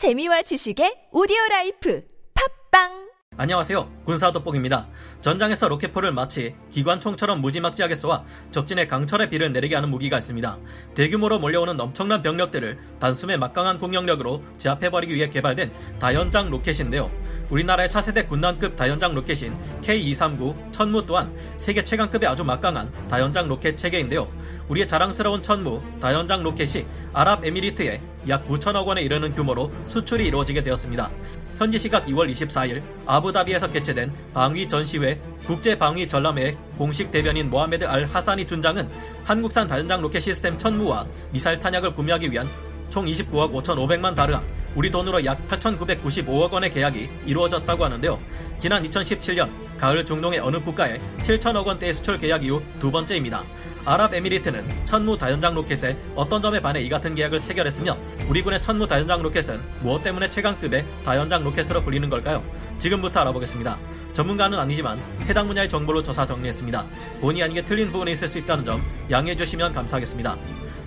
재미와 지식의 오디오 라이프. 팟빵 안녕하세요. 군사돋보기입니다. 전장에서 로켓포를 마치 기관총처럼 무지막지하게 쏘아 적진에 강철의 비를 내리게 하는 무기가 있습니다. 대규모로 몰려오는 엄청난 병력들을 단숨에 막강한 공격력으로 제압해버리기 위해 개발된 다연장 로켓인데요. 우리나라의 차세대 군단급 다연장 로켓인 K239 천무 또한 세계 최강급의 아주 막강한 다연장 로켓 체계인데요. 우리의 자랑스러운 천무 다연장 로켓이 아랍에미리트에 약 9천억 원에 이르는 규모로 수출이 이루어지게 되었습니다. 현지 시각 2월 24일 아부다비에서 개최된 방위 전시회 국제 방위 전람회 공식 대변인 모하메드 알 하사니 준장은 한국산 다연장 로켓 시스템 천무와 미사일 탄약을 구매하기 위한 총 29억 5,500만 다르함, 우리 돈으로 약 8,995억 원의 계약이 이루어졌다고 하는데요. 지난 2017년 가을 중동의 어느 국가에 7천억 원대의 수출 계약 이후 두 번째입니다. 아랍에미리트는 천무 다연장 로켓에 어떤 점에 반해 이 같은 계약을 체결했으며 우리 군의 천무 다연장 로켓은 무엇 때문에 최강급의 다연장 로켓으로 불리는 걸까요? 지금부터 알아보겠습니다. 전문가는 아니지만 해당 분야의 정보를 조사 정리했습니다. 본의 아니게 틀린 부분이 있을 수 있다는 점 양해해 주시면 감사하겠습니다.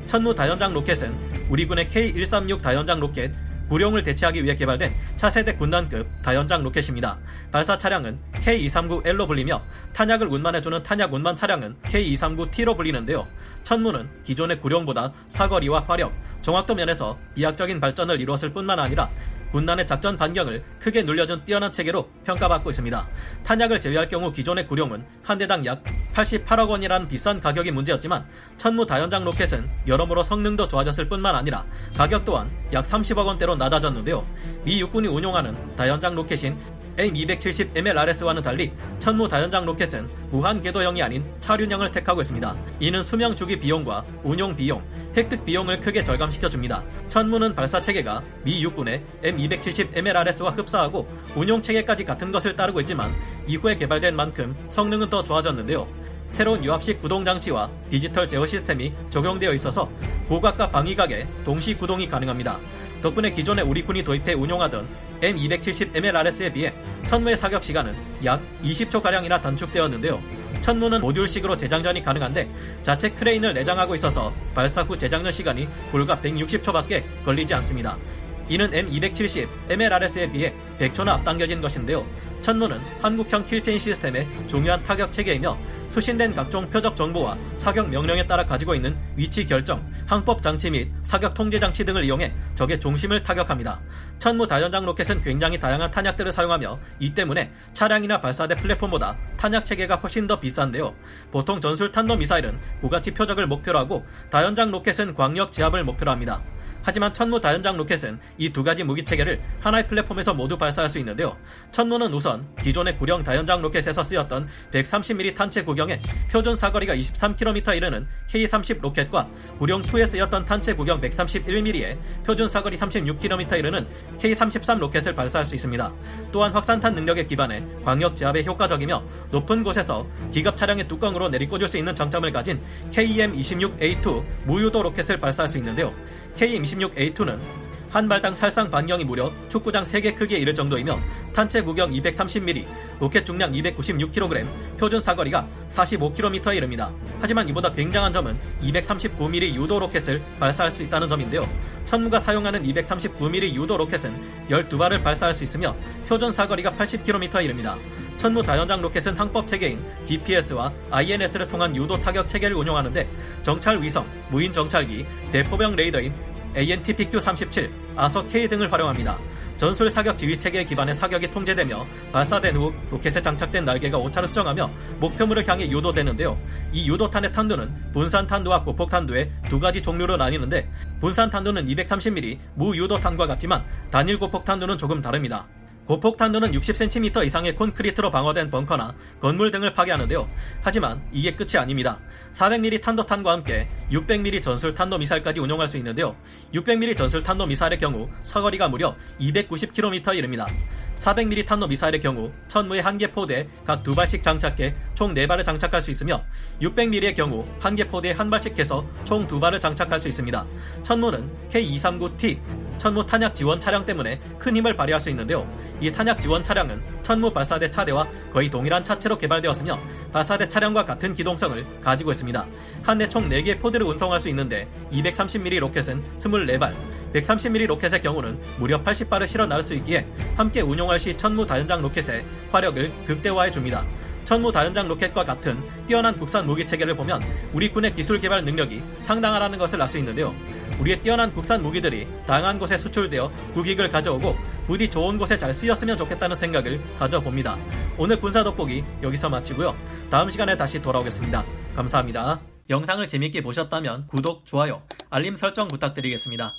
천무 다연장 로켓은 우리 군의 K136 다연장 로켓 구룡을 대체하기 위해 개발된 차세대 군단급 다연장 로켓입니다. 발사 차량은 K239L로 불리며 탄약을 운반해주는 탄약 운반 차량은 K239T로 불리는데요. 천무는 기존의 구룡보다 사거리와 화력, 정확도 면에서 비약적인 발전을 이루었을 뿐만 아니라 군단의 작전 반경을 크게 눌려준 뛰어난 체계로 평가받고 있습니다. 탄약을 제외할 경우 기존의 구룡은 한 대당 약 88억 원이라는 비싼 가격이 문제였지만 천무 다연장 로켓은 여러모로 성능도 좋아졌을 뿐만 아니라 가격 또한 약 30억 원대로 낮아졌는데요. 미 육군이 운용하는 다연장 로켓인 M270MLRS와는 달리 천무 다연장 로켓은 무한 궤도형이 아닌 차륜형을 택하고 있습니다. 이는 수명 주기 비용과 운용 비용, 획득 비용을 크게 절감시켜줍니다. 천무는 발사 체계가 미 육군의 M270MLRS와 흡사하고 운용 체계까지 같은 것을 따르고 있지만 이후에 개발된 만큼 성능은 더 좋아졌는데요. 새로운 유압식 구동 장치와 디지털 제어 시스템이 적용되어 있어서 고각과 방위각에 동시 구동이 가능합니다. 덕분에 기존에 우리 군이 도입해 운용하던 M270MLRS에 비해 천무의 사격 시간은 약 20초가량이나 단축되었는데요. 천무는 모듈식으로 재장전이 가능한데 자체 크레인을 내장하고 있어서 발사 후 재장전 시간이 불과 160초밖에 걸리지 않습니다. 이는 M270 MLRS에 비해 100초나 앞당겨진 것인데요. 천무는 한국형 킬체인 시스템의 중요한 타격 체계이며 수신된 각종 표적 정보와 사격 명령에 따라 가지고 있는 위치 결정, 항법 장치 및 사격 통제 장치 등을 이용해 적의 중심을 타격합니다. 천무 다연장 로켓은 굉장히 다양한 탄약들을 사용하며 이 때문에 차량이나 발사대 플랫폼보다 탄약 체계가 훨씬 더 비싼데요. 보통 전술 탄도 미사일은 고가치 표적을 목표로 하고 다연장 로켓은 광역 제압을 목표로 합니다. 하지만 천무 다연장 로켓은 이 두 가지 무기 체계를 하나의 플랫폼에서 모두 발사할 수 있는데요. 천무는 우선 기존의 구룡 다연장 로켓에서 쓰였던 130mm 탄체 구경에 표준 사거리가 23km 이르는 K30 로켓과 구령 2에 쓰였던 탄체 구경 131mm에 표준 사거리 36km 이르는 K33 로켓을 발사할 수 있습니다. 또한 확산탄 능력에 기반해 광역 제압에 효과적이며 높은 곳에서 기갑 차량의 뚜껑으로 내리꽂을 수 있는 장점을 가진 KEM-26A2 무유도 로켓을 발사할 수 있는데요. K26A2는 한 발당 살상 반경이 무려 축구장 3개 크기에 이를 정도이며 탄체 구경 230mm, 로켓 중량 296kg, 표준 사거리가 45km에 이릅니다. 하지만 이보다 굉장한 점은 239mm 유도 로켓을 발사할 수 있다는 점인데요. 천무가 사용하는 239mm 유도 로켓은 12발을 발사할 수 있으며 표준 사거리가 80km에 이릅니다. 천무 다연장 로켓은 항법 체계인 GPS와 INS를 통한 유도 타격 체계를 운용하는데 정찰 위성, 무인 정찰기, 대포병 레이더인 ANTPQ-37, 아서 K 등을 활용합니다. 전술 사격 지휘 체계에 기반해 사격이 통제되며 발사된 후 로켓에 장착된 날개가 오차를 수정하며 목표물을 향해 유도되는데요. 이 유도탄의 탄두는 분산 탄두와 고폭 탄두의 두 가지 종류로 나뉘는데 분산 탄두는 230mm 무유도탄과 같지만 단일 고폭 탄두는 조금 다릅니다. 고폭탄두는 60cm 이상의 콘크리트로 방어된 벙커나 건물 등을 파괴하는데요. 하지만 이게 끝이 아닙니다. 400mm 탄도탄과 함께 600mm 전술 탄도 미사일까지 운용할 수 있는데요. 600mm 전술 탄도 미사일의 경우 사거리가 무려 290km에 이릅니다. 400mm 탄도 미사일의 경우 천무의 한개 포대에 각 두 발씩 장착해 총 4발을 장착할 수 있으며 600mm의 경우 한 개 포대에 한 발씩 해서 총 두 발을 장착할 수 있습니다. 천무는 K239T 천무 탄약 지원 차량 때문에 큰 힘을 발휘할 수 있는데요. 이 탄약 지원 차량은 천무 발사대 차대와 거의 동일한 차체로 개발되었으며 발사대 차량과 같은 기동성을 가지고 있습니다. 한 대 총 4개의 포드를 운송할 수 있는데 230mm 로켓은 24발, 130mm 로켓의 경우는 무려 80발을 실어 나를 수 있기에 함께 운용할 시 천무 다연장 로켓의 화력을 극대화해 줍니다. 천무 다연장 로켓과 같은 뛰어난 국산 무기 체계를 보면 우리 군의 기술 개발 능력이 상당하다는 것을 알 수 있는데요. 우리의 뛰어난 국산 무기들이 다양한 곳에 수출되어 국익을 가져오고 부디 좋은 곳에 잘 쓰였으면 좋겠다는 생각을 가져봅니다. 오늘 군사 돋보기 여기서 마치고요. 다음 시간에 다시 돌아오겠습니다. 감사합니다. 영상을 재밌게 보셨다면 구독, 좋아요, 알림 설정 부탁드리겠습니다.